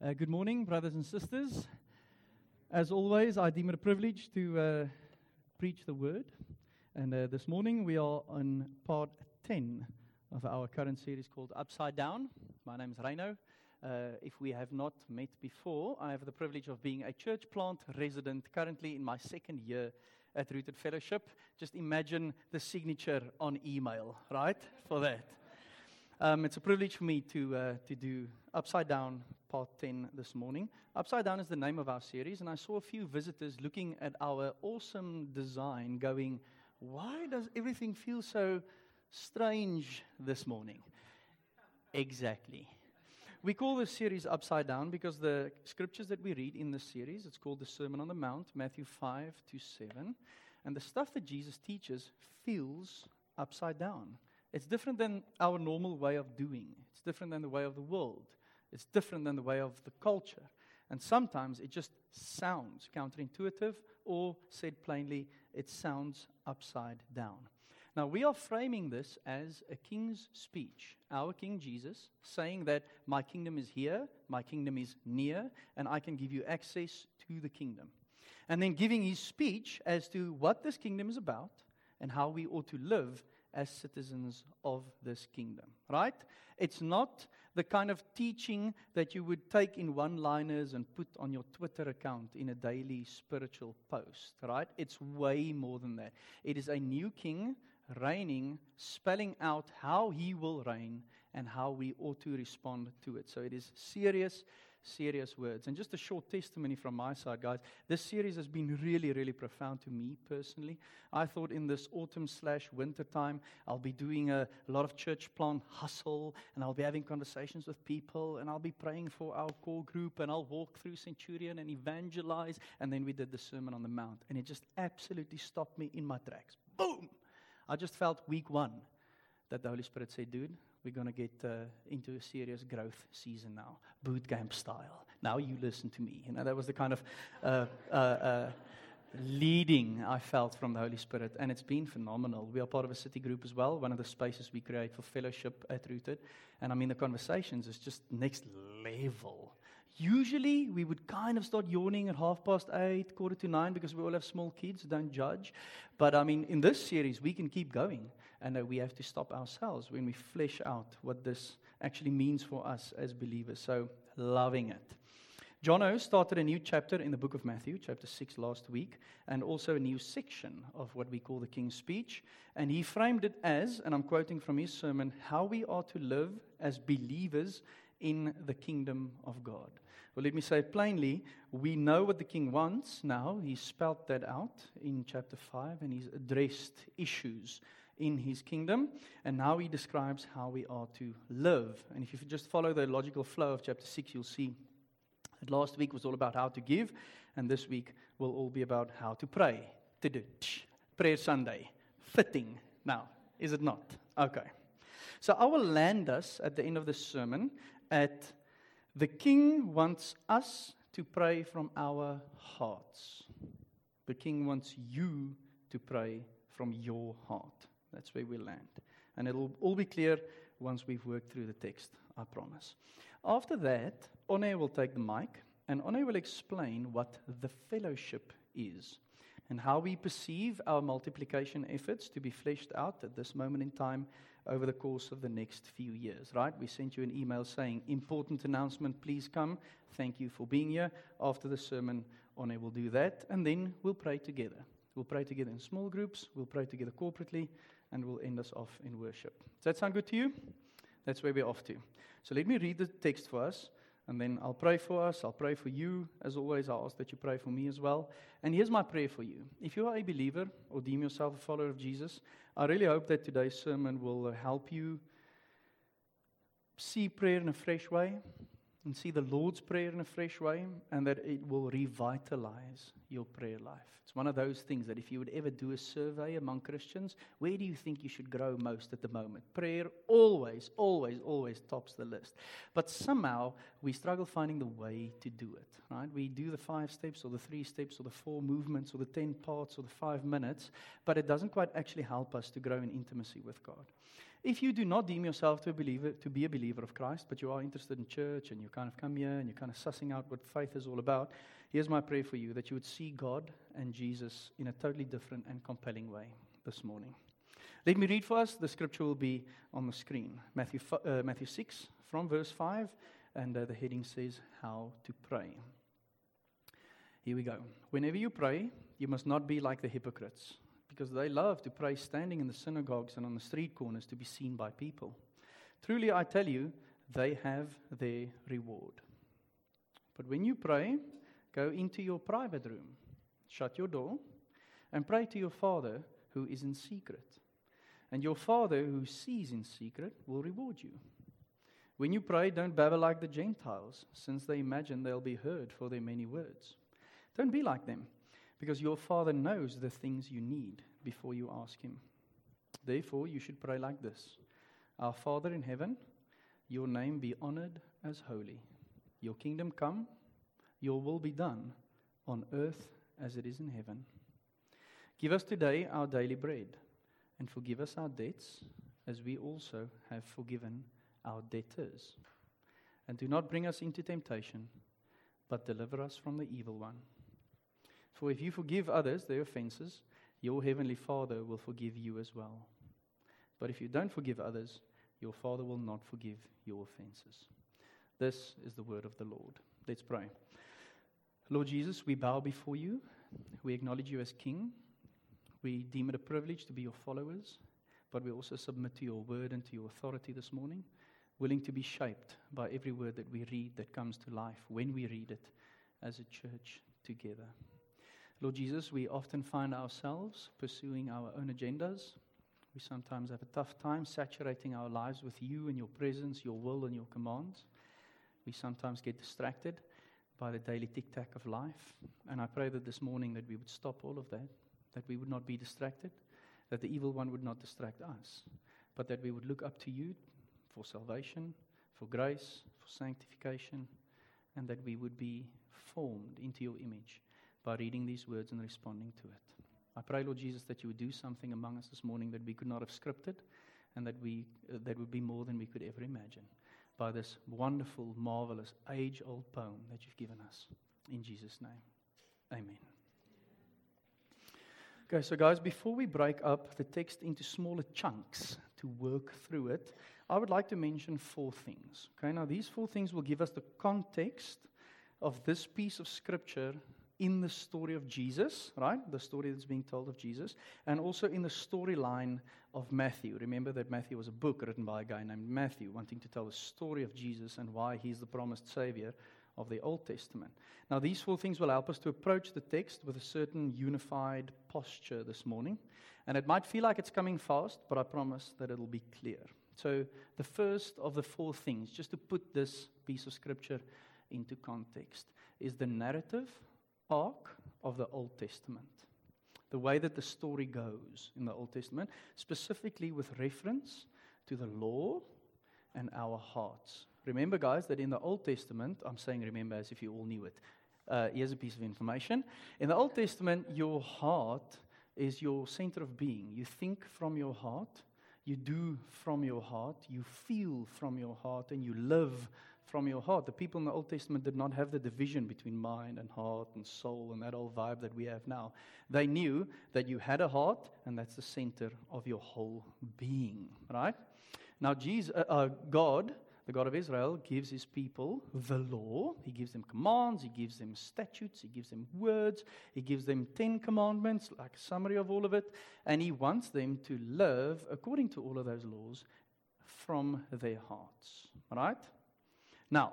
Uh, good morning, brothers and sisters. As always, I deem it a privilege to uh, preach the word. And uh, this morning we are on part 10 of our current series called Upside Down. My name is Reino. Uh, if we have not met before, I have the privilege of being a church plant resident currently in my second year at Rooted Fellowship. Just imagine the signature on email, right? For that. Um, it's a privilege for me to, uh, to do Upside Down Part 10 this morning. Upside Down is the name of our series, and I saw a few visitors looking at our awesome design going, Why does everything feel so strange this morning? Exactly. We call this series Upside Down because the scriptures that we read in this series, it's called the Sermon on the Mount, Matthew 5 to 7. And the stuff that Jesus teaches feels upside down. It's different than our normal way of doing. It's different than the way of the world. It's different than the way of the culture. And sometimes it just sounds counterintuitive, or said plainly, it sounds upside down. Now, we are framing this as a king's speech, our King Jesus, saying that my kingdom is here, my kingdom is near, and I can give you access to the kingdom. And then giving his speech as to what this kingdom is about and how we ought to live as citizens of this kingdom, right? It's not the kind of teaching that you would take in one liners and put on your Twitter account in a daily spiritual post, right? It's way more than that. It is a new king reigning, spelling out how he will reign and how we ought to respond to it. So it is serious serious words. And just a short testimony from my side, guys. This series has been really, really profound to me personally. I thought in this autumn slash winter time, I'll be doing a, lot of church plant hustle, and I'll be having conversations with people, and I'll be praying for our core group, and I'll walk through Centurion and evangelize. And then we did the Sermon on the Mount, and it just absolutely stopped me in my tracks. Boom! I just felt week one that the Holy Spirit said, dude, we're going to get uh, into a serious growth season now, boot camp style. Now you listen to me. You know, that was the kind of uh, uh, uh, leading I felt from the Holy Spirit, and it's been phenomenal. We are part of a city group as well, one of the spaces we create for fellowship at Rooted. And I mean, the conversations is just next level. Usually, we would kind of start yawning at half past eight, quarter to nine, because we all have small kids, don't judge. But I mean, in this series, we can keep going and that we have to stop ourselves when we flesh out what this actually means for us as believers. So, loving it. Jono started a new chapter in the book of Matthew, chapter 6 last week, and also a new section of what we call the King's Speech. And he framed it as, and I'm quoting from his sermon, how we are to live as believers in the kingdom of God. Well, let me say it plainly. We know what the king wants now. He's spelt that out in chapter 5, and he's addressed issues in his kingdom. And now he describes how we are to live. And if you just follow the logical flow of chapter 6, you'll see that last week was all about how to give, and this week will all be about how to pray. To prayer Sunday. Fitting now, is it not? Okay. So I will land us at the end of this sermon at the king wants us to pray from our hearts. The king wants you to pray from your heart. That's where we land. And it'll all be clear once we've worked through the text, I promise. After that, One will take the mic and One will explain what the fellowship is and how we perceive our multiplication efforts to be fleshed out at this moment in time over the course of the next few years, right? We sent you an email saying, important announcement, please come. Thank you for being here. After the sermon, One will do that, and then we'll pray together. We'll pray together in small groups, we'll pray together corporately, and we'll end us off in worship. Does that sound good to you? That's where we're off to. So let me read the text for us, and then I'll pray for us. I'll pray for you. As always, I'll ask that you pray for me as well. And here's my prayer for you. If you are a believer or deem yourself a follower of Jesus, I really hope that today's sermon will help you see prayer in a fresh way see the Lord's Prayer in a fresh way, and that it will revitalize your prayer life. It's one of those things that if you would ever do a survey among Christians, where do you think you should grow most at the moment? Prayer always, always, always tops the list. But somehow we struggle finding the way to do it, right? We do the five steps, or the three steps, or the four movements, or the ten parts, or the five minutes, but it doesn't quite actually help us to grow in intimacy with God. If you do not deem yourself to, a believer, to be a believer of Christ, but you are interested in church and you kind of come here and you're kind of sussing out what faith is all about, here's my prayer for you that you would see God and Jesus in a totally different and compelling way this morning. Let me read for us. The scripture will be on the screen Matthew, uh, Matthew 6, from verse 5, and uh, the heading says, How to Pray. Here we go. Whenever you pray, you must not be like the hypocrites because they love to pray standing in the synagogues and on the street corners to be seen by people. Truly, I tell you, they have their reward. But when you pray, go into your private room, shut your door, and pray to your Father who is in secret. And your Father who sees in secret will reward you. When you pray, don't babble like the Gentiles, since they imagine they'll be heard for their many words. Don't be like them because your Father knows the things you need before you ask Him. Therefore, you should pray like this Our Father in heaven, your name be honored as holy. Your kingdom come, your will be done on earth as it is in heaven. Give us today our daily bread, and forgive us our debts as we also have forgiven our debtors. And do not bring us into temptation, but deliver us from the evil one. For if you forgive others their offenses, your heavenly Father will forgive you as well. But if you don't forgive others, your Father will not forgive your offenses. This is the word of the Lord. Let's pray. Lord Jesus, we bow before you. We acknowledge you as King. We deem it a privilege to be your followers, but we also submit to your word and to your authority this morning, willing to be shaped by every word that we read that comes to life when we read it as a church together. Lord Jesus, we often find ourselves pursuing our own agendas. We sometimes have a tough time saturating our lives with you and your presence, your will, and your commands. We sometimes get distracted by the daily tic tac of life. And I pray that this morning that we would stop all of that, that we would not be distracted, that the evil one would not distract us, but that we would look up to you for salvation, for grace, for sanctification, and that we would be formed into your image by reading these words and responding to it. I pray, Lord Jesus, that you would do something among us this morning that we could not have scripted and that, we, uh, that would be more than we could ever imagine by this wonderful, marvelous, age old poem that you've given us. In Jesus' name, amen. Okay, so guys, before we break up the text into smaller chunks to work through it, I would like to mention four things. Okay, now these four things will give us the context of this piece of scripture in the story of Jesus, right? The story that's being told of Jesus, and also in the storyline of Matthew. Remember that Matthew was a book written by a guy named Matthew, wanting to tell the story of Jesus and why he's the promised Savior of the Old Testament. Now, these four things will help us to approach the text with a certain unified posture this morning. And it might feel like it's coming fast, but I promise that it'll be clear. So, the first of the four things, just to put this piece of scripture into context, is the narrative arc of the Old Testament. The way that the story goes in the Old Testament, specifically with reference to the law and our hearts. Remember, guys, that in the Old Testament, I'm saying remember as if you all knew it. Uh, here's a piece of information. In the Old Testament, your heart is your center of being. You think from your heart, you do from your heart, you feel from your heart, and you live from your heart. The people in the Old Testament did not have the division between mind and heart and soul and that old vibe that we have now. They knew that you had a heart, and that's the center of your whole being, right? Now, Jesus, uh, uh, God, the God of Israel, gives his people the law. He gives them commands, he gives them statutes, he gives them words, he gives them Ten Commandments, like a summary of all of it, and he wants them to live according to all of those laws from their hearts, right? Now,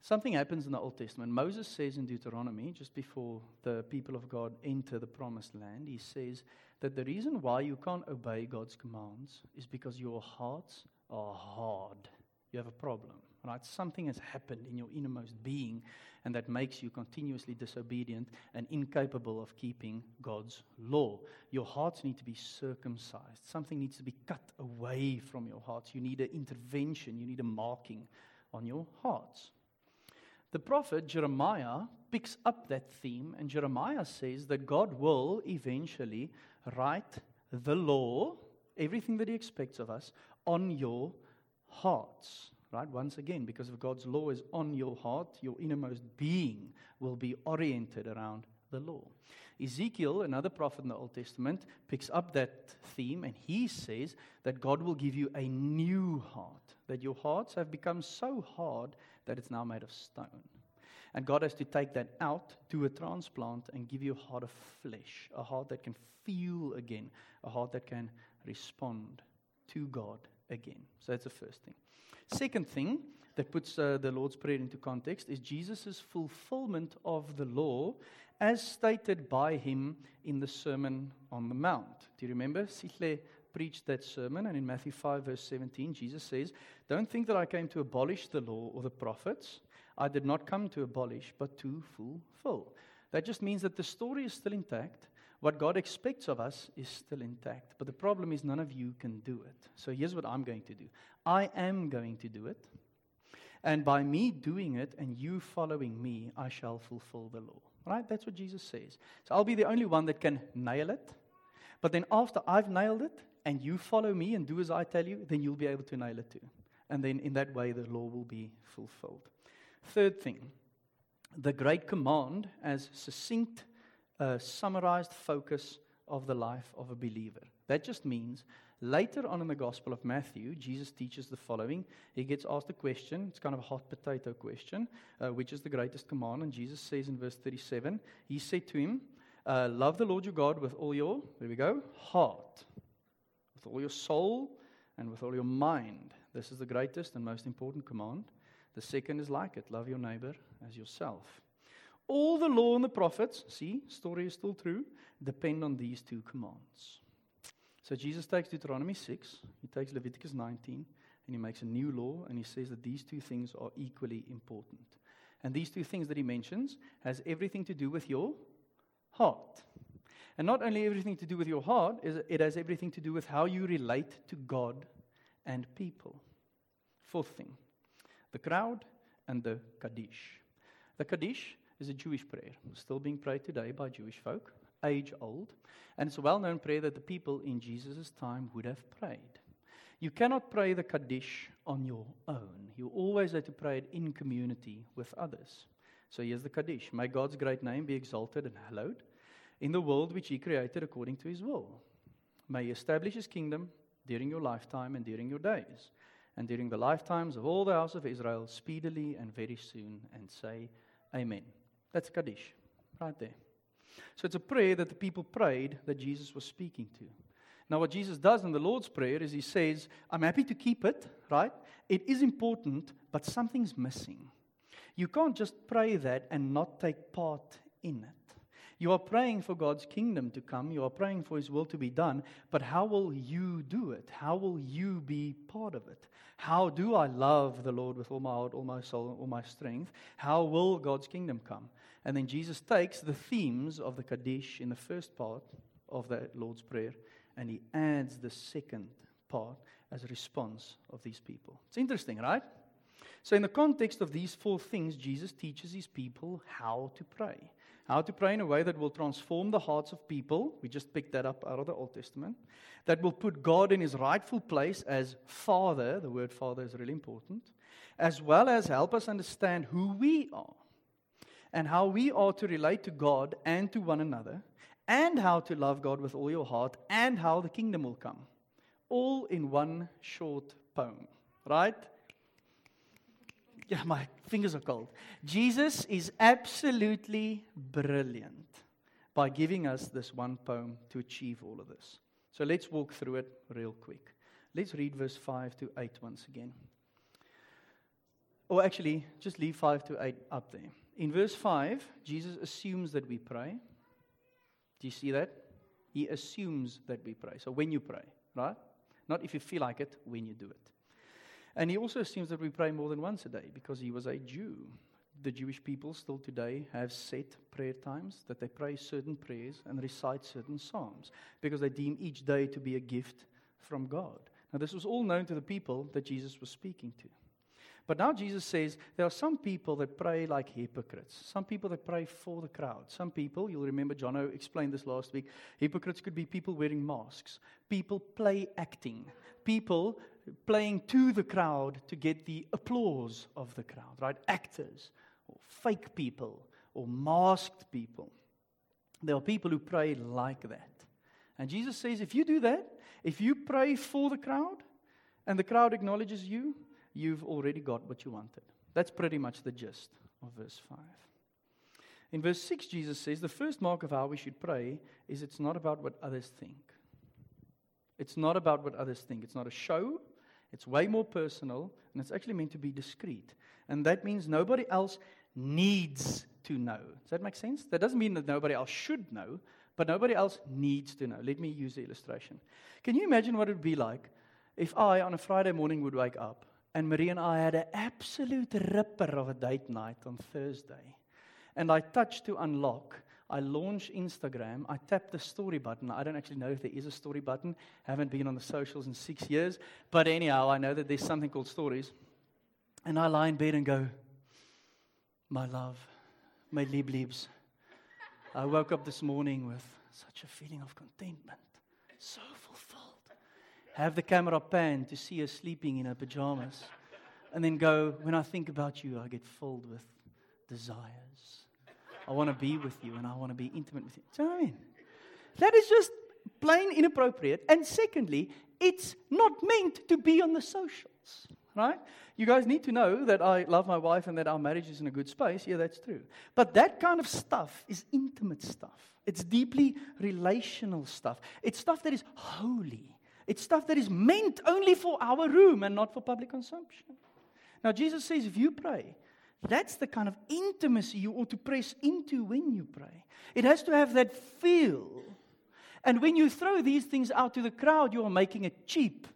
something happens in the Old Testament. Moses says in Deuteronomy, just before the people of God enter the promised land, he says that the reason why you can't obey God's commands is because your hearts are hard. You have a problem, right? Something has happened in your innermost being, and that makes you continuously disobedient and incapable of keeping God's law. Your hearts need to be circumcised. Something needs to be cut away from your hearts. You need an intervention, you need a marking on your hearts. The prophet Jeremiah picks up that theme, and Jeremiah says that God will eventually write the law, everything that He expects of us, on your hearts. Right? Once again, because if God's law is on your heart, your innermost being will be oriented around the law. Ezekiel, another prophet in the Old Testament, picks up that theme and he says that God will give you a new heart, that your hearts have become so hard that it's now made of stone. And God has to take that out, do a transplant, and give you a heart of flesh, a heart that can feel again, a heart that can respond to God again. So that's the first thing. Second thing that puts uh, the Lord's Prayer into context is Jesus' fulfillment of the law as stated by him in the Sermon on the Mount. Do you remember? Sihle preached that sermon, and in Matthew 5, verse 17, Jesus says, Don't think that I came to abolish the law or the prophets. I did not come to abolish, but to fulfill. That just means that the story is still intact. What God expects of us is still intact. But the problem is, none of you can do it. So here's what I'm going to do I am going to do it. And by me doing it and you following me, I shall fulfill the law. Right? That's what Jesus says. So I'll be the only one that can nail it. But then after I've nailed it and you follow me and do as I tell you, then you'll be able to nail it too. And then in that way, the law will be fulfilled. Third thing, the great command as succinct, uh, summarized focus of the life of a believer. That just means later on in the Gospel of Matthew, Jesus teaches the following. He gets asked a question. It's kind of a hot potato question, uh, which is the greatest command. And Jesus says in verse 37, He said to him, uh, Love the Lord your God with all your, there we go, heart, with all your soul, and with all your mind. This is the greatest and most important command. The second is like it love your neighbor as yourself. All the law and the prophets, see, story is still true, depend on these two commands. So Jesus takes Deuteronomy 6, he takes Leviticus 19, and he makes a new law, and he says that these two things are equally important. And these two things that he mentions has everything to do with your heart. And not only everything to do with your heart, it has everything to do with how you relate to God and people. Fourth thing, the crowd and the Kaddish. The Kaddish is a Jewish prayer, still being prayed today by Jewish folk, age old, and it's a well known prayer that the people in Jesus' time would have prayed. You cannot pray the Kaddish on your own. You always have to pray it in community with others. So here's the Kaddish May God's great name be exalted and hallowed in the world which He created according to His will. May He establish His kingdom during your lifetime and during your days, and during the lifetimes of all the house of Israel, speedily and very soon, and say, Amen. That's Kaddish, right there. So it's a prayer that the people prayed that Jesus was speaking to. Now, what Jesus does in the Lord's Prayer is he says, I'm happy to keep it, right? It is important, but something's missing. You can't just pray that and not take part in it. You are praying for God's kingdom to come. You are praying for His will to be done. But how will you do it? How will you be part of it? How do I love the Lord with all my heart, all my soul, all my strength? How will God's kingdom come? And then Jesus takes the themes of the Kaddish in the first part of the Lord's Prayer and he adds the second part as a response of these people. It's interesting, right? So, in the context of these four things, Jesus teaches his people how to pray how to pray in a way that will transform the hearts of people. We just picked that up out of the Old Testament. That will put God in his rightful place as Father. The word Father is really important. As well as help us understand who we are and how we are to relate to God and to one another, and how to love God with all your heart, and how the kingdom will come. All in one short poem, right? yeah, my fingers are cold. Jesus is absolutely brilliant by giving us this one poem to achieve all of this. So let's walk through it real quick. Let's read verse 5 to 8 once again. Or actually, just leave 5 to 8 up there. In verse 5, Jesus assumes that we pray. Do you see that? He assumes that we pray. So when you pray, right? Not if you feel like it, when you do it. And he also assumes that we pray more than once a day because he was a Jew. The Jewish people still today have set prayer times that they pray certain prayers and recite certain psalms because they deem each day to be a gift from God. Now, this was all known to the people that Jesus was speaking to. But now Jesus says there are some people that pray like hypocrites. Some people that pray for the crowd. Some people, you'll remember Jono explained this last week, hypocrites could be people wearing masks, people play acting, people playing to the crowd to get the applause of the crowd, right? Actors or fake people or masked people. There are people who pray like that. And Jesus says, if you do that, if you pray for the crowd and the crowd acknowledges you, you've already got what you wanted. That's pretty much the gist of verse 5. In verse 6, Jesus says, the first mark of how we should pray is it's not about what others think. It's not about what others think. It's not a show. It's way more personal, and it's actually meant to be discreet. And that means nobody else needs to know. Does that make sense? That doesn't mean that nobody else should know, but nobody else needs to know. Let me use the illustration. Can you imagine what it would be like if I, on a Friday morning, would wake up and Marie and I had an absolute ripper of a date night on Thursday? And I touch to unlock. I launch Instagram. I tap the story button. I don't actually know if there is a story button. Haven't been on the socials in six years. But anyhow, I know that there's something called stories. And I lie in bed and go, My love, my lieb I woke up this morning with such a feeling of contentment, so fulfilled. Have the camera pan to see her sleeping in her pajamas, and then go, when I think about you, I get filled with desires. I want to be with you and I want to be intimate with you. Do I mean? That is just plain inappropriate. And secondly, it's not meant to be on the socials right? You guys need to know that I love my wife and that our marriage is in a good space. Yeah, that's true. But that kind of stuff is intimate stuff. It's deeply relational stuff. It's stuff that is holy. It's stuff that is meant only for our room and not for public consumption. Now, Jesus says if you pray, that's the kind of intimacy you ought to press into when you pray. It has to have that feel. And when you throw these things out to the crowd, you are making it cheap.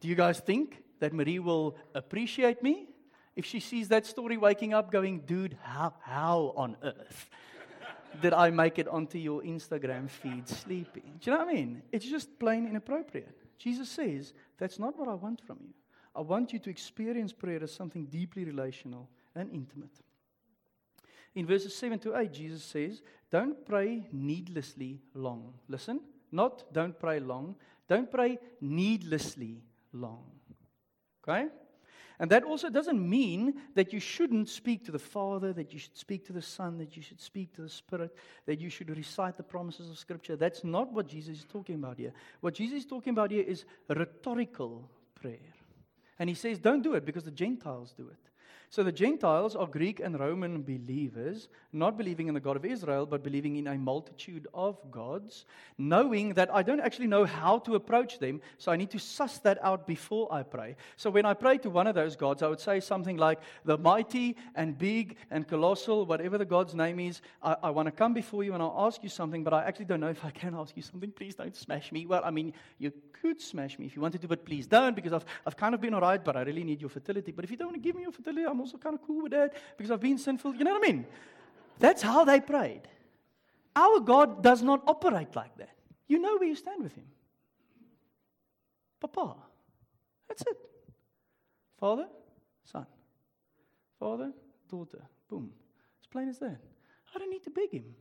Do you guys think that Marie will appreciate me if she sees that story waking up going, dude, how, how on earth did I make it onto your Instagram feed sleeping? Do you know what I mean? It's just plain inappropriate. Jesus says, that's not what I want from you. I want you to experience prayer as something deeply relational and intimate. In verses 7 to 8, Jesus says, Don't pray needlessly long. Listen, not don't pray long, don't pray needlessly long. Okay? And that also doesn't mean that you shouldn't speak to the Father, that you should speak to the Son, that you should speak to the Spirit, that you should recite the promises of Scripture. That's not what Jesus is talking about here. What Jesus is talking about here is rhetorical prayer. And he says, don't do it because the Gentiles do it. So the Gentiles are Greek and Roman believers, not believing in the God of Israel, but believing in a multitude of gods, knowing that I don't actually know how to approach them, so I need to suss that out before I pray. So when I pray to one of those gods, I would say something like, The mighty and big and colossal, whatever the God's name is, I, I want to come before you and I'll ask you something, but I actually don't know if I can ask you something. Please don't smash me. Well, I mean, you could smash me if you wanted to, but please don't, because I've, I've kind of been all right, but I really need your fertility. But if you don't want to give me your fertility, I'm also kind of cool with that because I've been sinful. You know what I mean? That's how they prayed. Our God does not operate like that. You know where you stand with Him. Papa. That's it. Father, Son. Father, daughter. Boom. As plain as that. I don't need to beg Him.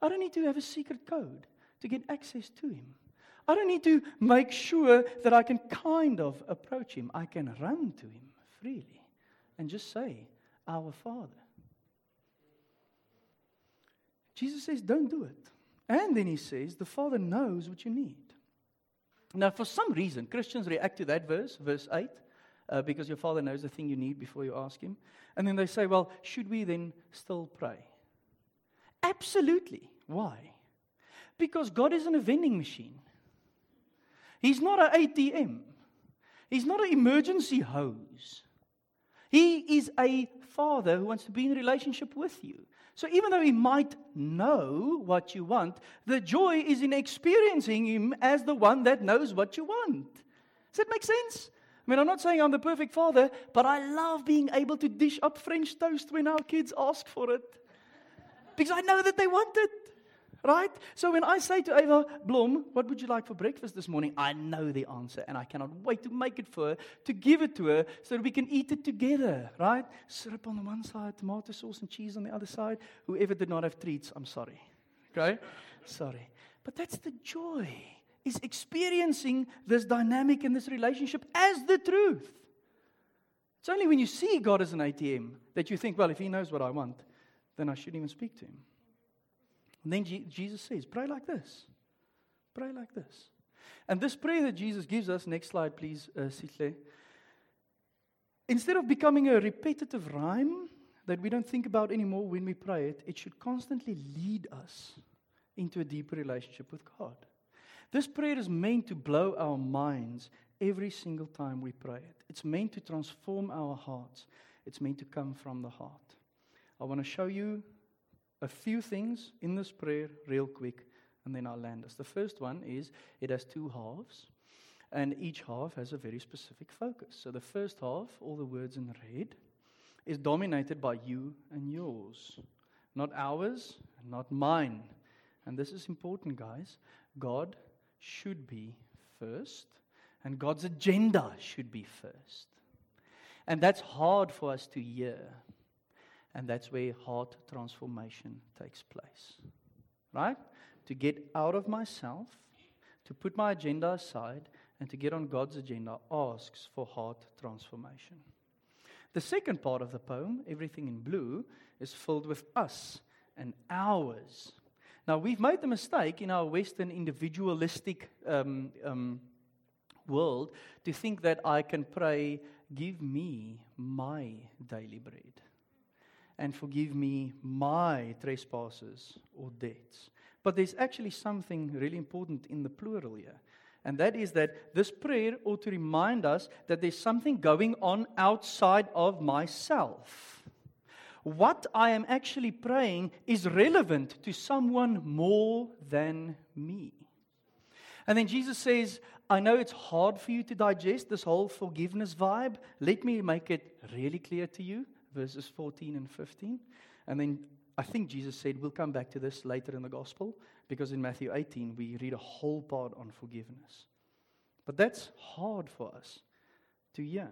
I don't need to have a secret code to get access to Him. I don't need to make sure that I can kind of approach Him. I can run to Him freely and just say, Our Father. Jesus says, Don't do it. And then he says, The Father knows what you need. Now, for some reason, Christians react to that verse, verse 8, uh, because your Father knows the thing you need before you ask Him. And then they say, Well, should we then still pray? Absolutely. Why? Because God isn't a vending machine. He's not an ATM. He's not an emergency hose. He is a father who wants to be in relationship with you. So even though he might know what you want, the joy is in experiencing him as the one that knows what you want. Does that make sense? I mean, I'm not saying I'm the perfect father, but I love being able to dish up French toast when our kids ask for it. Because I know that they want it. Right? So when I say to Ava Blom, what would you like for breakfast this morning? I know the answer and I cannot wait to make it for her, to give it to her so that we can eat it together. Right? Syrup on the one side, tomato sauce and cheese on the other side. Whoever did not have treats, I'm sorry. Okay? sorry. But that's the joy is experiencing this dynamic in this relationship as the truth. It's only when you see God as an ATM that you think, well, if He knows what I want, then I shouldn't even speak to Him. And then G- Jesus says, pray like this. Pray like this. And this prayer that Jesus gives us, next slide, please, uh, Sihle. Instead of becoming a repetitive rhyme that we don't think about anymore when we pray it, it should constantly lead us into a deeper relationship with God. This prayer is meant to blow our minds every single time we pray it. It's meant to transform our hearts, it's meant to come from the heart. I want to show you a few things in this prayer real quick, and then I'll land us. The first one is it has two halves, and each half has a very specific focus. So the first half, all the words in red, is dominated by you and yours, not ours, not mine. And this is important, guys. God should be first, and God's agenda should be first. And that's hard for us to hear. And that's where heart transformation takes place. Right? To get out of myself, to put my agenda aside, and to get on God's agenda asks for heart transformation. The second part of the poem, Everything in Blue, is filled with us and ours. Now, we've made the mistake in our Western individualistic um, um, world to think that I can pray, Give me my daily bread and forgive me my trespasses or debts. But there's actually something really important in the plural here. And that is that this prayer ought to remind us that there's something going on outside of myself. What I am actually praying is relevant to someone more than me. And then Jesus says, I know it's hard for you to digest this whole forgiveness vibe. Let me make it really clear to you verses 14 and 15. And then I think Jesus said, we'll come back to this later in the gospel, because in Matthew 18, we read a whole part on forgiveness. But that's hard for us to hear.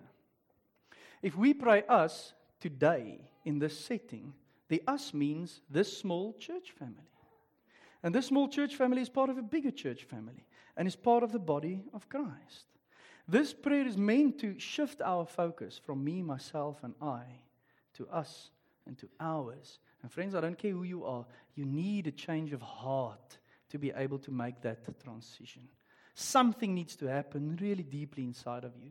If we pray us today in this setting, the us means this small church family. And this small church family is part of a bigger church family and is part of the body of Christ. This prayer is meant to shift our focus from me, myself, and I to us and to ours. And friends, I don't care who you are, you need a change of heart to be able to make that transition. Something needs to happen really deeply inside of you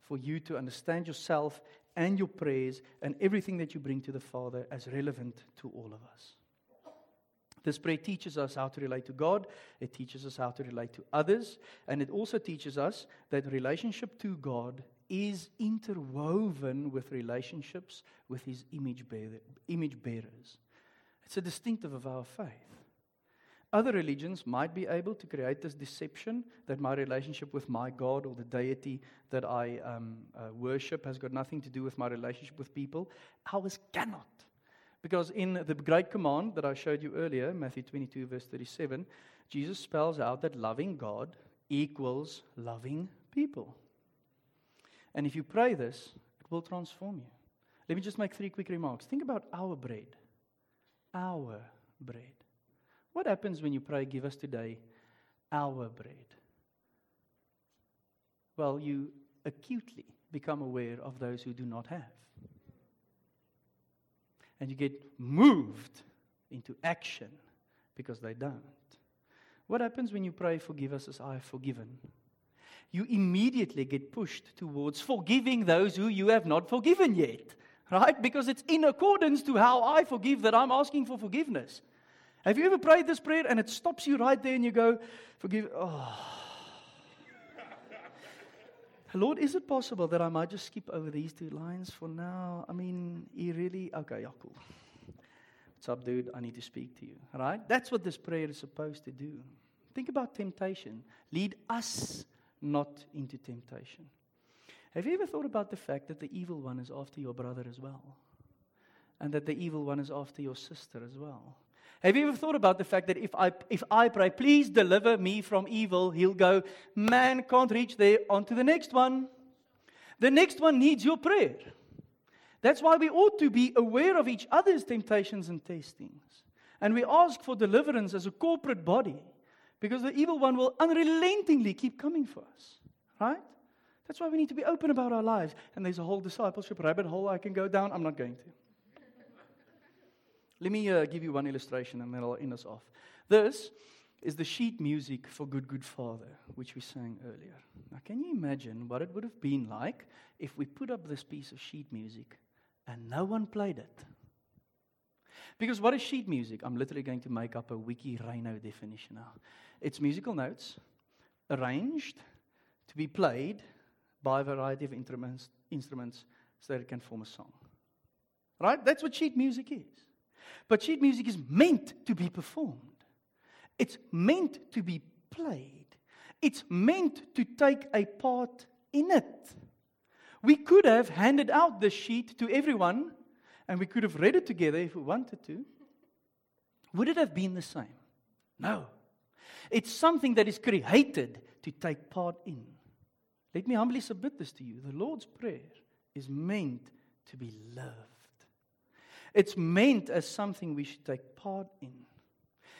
for you to understand yourself and your prayers and everything that you bring to the Father as relevant to all of us. This prayer teaches us how to relate to God, it teaches us how to relate to others, and it also teaches us that relationship to God is interwoven with relationships with his image, bearer, image bearers. It's a distinctive of our faith. Other religions might be able to create this deception that my relationship with my God or the deity that I um, uh, worship has got nothing to do with my relationship with people. Ours cannot. Because in the great command that I showed you earlier, Matthew 22, verse 37, Jesus spells out that loving God equals loving people. And if you pray this, it will transform you. Let me just make three quick remarks. Think about our bread. Our bread. What happens when you pray, Give us today our bread? Well, you acutely become aware of those who do not have. And you get moved into action because they don't. What happens when you pray, Forgive us as I have forgiven? You immediately get pushed towards forgiving those who you have not forgiven yet, right? Because it's in accordance to how I forgive that I'm asking for forgiveness. Have you ever prayed this prayer and it stops you right there and you go, Forgive? Oh. Lord, is it possible that I might just skip over these two lines for now? I mean, he really. Okay, yeah, cool. What's up, dude? I need to speak to you. Right? That's what this prayer is supposed to do. Think about temptation. Lead us not into temptation. Have you ever thought about the fact that the evil one is after your brother as well? And that the evil one is after your sister as well? Have you ever thought about the fact that if I, if I pray, please deliver me from evil, he'll go, man can't reach there, on to the next one. The next one needs your prayer. That's why we ought to be aware of each other's temptations and testings. And we ask for deliverance as a corporate body Because the evil one will unrelentingly keep coming for us, right? That's why we need to be open about our lives. And there's a whole discipleship rabbit hole I can go down. I'm not going to. Let me uh, give you one illustration and then I'll end us off. This is the sheet music for Good Good Father, which we sang earlier. Now, can you imagine what it would have been like if we put up this piece of sheet music and no one played it? Because what is sheet music? I'm literally going to make up a wiki rhino definition now. It's musical notes arranged to be played by a variety of instruments, instruments so that it can form a song. Right? That's what sheet music is. But sheet music is meant to be performed. It's meant to be played. It's meant to take a part in it. We could have handed out the sheet to everyone and we could have read it together if we wanted to. Would it have been the same? No. It's something that is created to take part in. Let me humbly submit this to you. The Lord's Prayer is meant to be loved, it's meant as something we should take part in.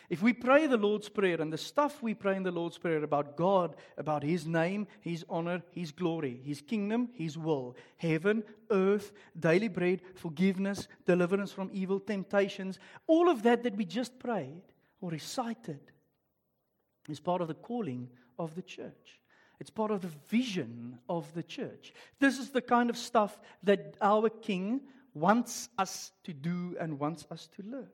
If we pray the Lord's Prayer and the stuff we pray in the Lord's Prayer about God, about His name, His honor, His glory, His kingdom, His will, heaven, earth, daily bread, forgiveness, deliverance from evil, temptations, all of that that we just prayed or recited is part of the calling of the church. It's part of the vision of the church. This is the kind of stuff that our King wants us to do and wants us to live.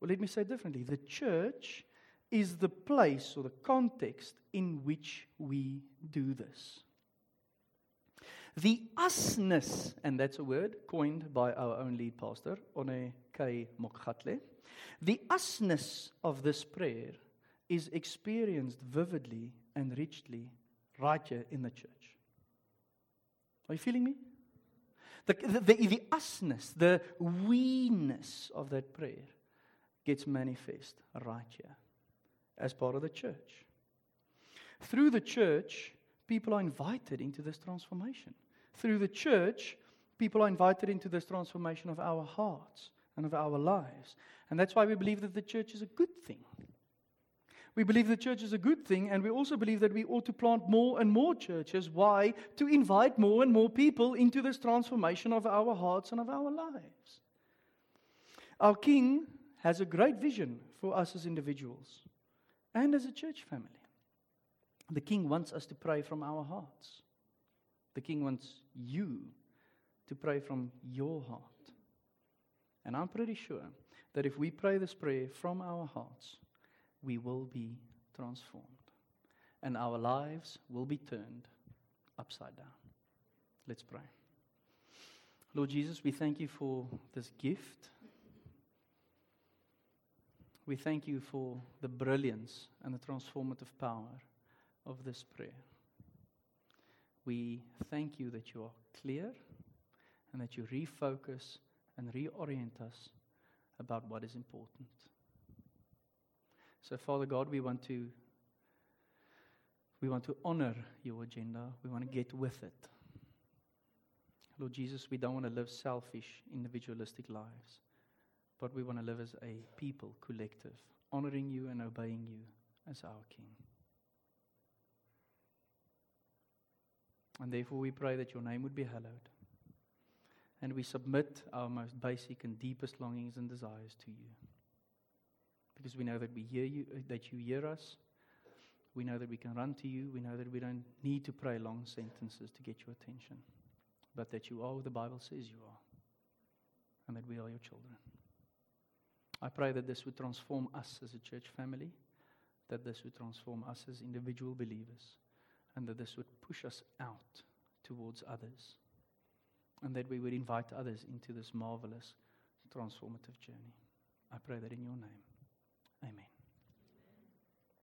Well, let me say differently. The church is the place or the context in which we do this. The usness, and that's a word coined by our own lead pastor, One K. Mokhatle. The usness of this prayer is experienced vividly and richly right here in the church. Are you feeling me? The, the, the, the usness, the weeness of that prayer gets manifest right here as part of the church. Through the church, people are invited into this transformation. Through the church, people are invited into this transformation of our hearts and of our lives. And that's why we believe that the church is a good thing. We believe the church is a good thing, and we also believe that we ought to plant more and more churches. Why? To invite more and more people into this transformation of our hearts and of our lives. Our King has a great vision for us as individuals and as a church family. The King wants us to pray from our hearts. The King wants you to pray from your heart. And I'm pretty sure that if we pray this prayer from our hearts, we will be transformed. And our lives will be turned upside down. Let's pray. Lord Jesus, we thank you for this gift we thank you for the brilliance and the transformative power of this prayer. We thank you that you are clear and that you refocus and reorient us about what is important. So, Father God, we want to we want to honor your agenda. We want to get with it. Lord Jesus, we don't want to live selfish, individualistic lives but we want to live as a people, collective, honoring you and obeying you as our King. And therefore, we pray that your name would be hallowed. And we submit our most basic and deepest longings and desires to you. Because we know that we hear you, uh, that you hear us. We know that we can run to you. We know that we don't need to pray long sentences to get your attention. But that you are who the Bible says you are. And that we are your children. I pray that this would transform us as a church family, that this would transform us as individual believers, and that this would push us out towards others, and that we would invite others into this marvelous, transformative journey. I pray that in your name. Amen.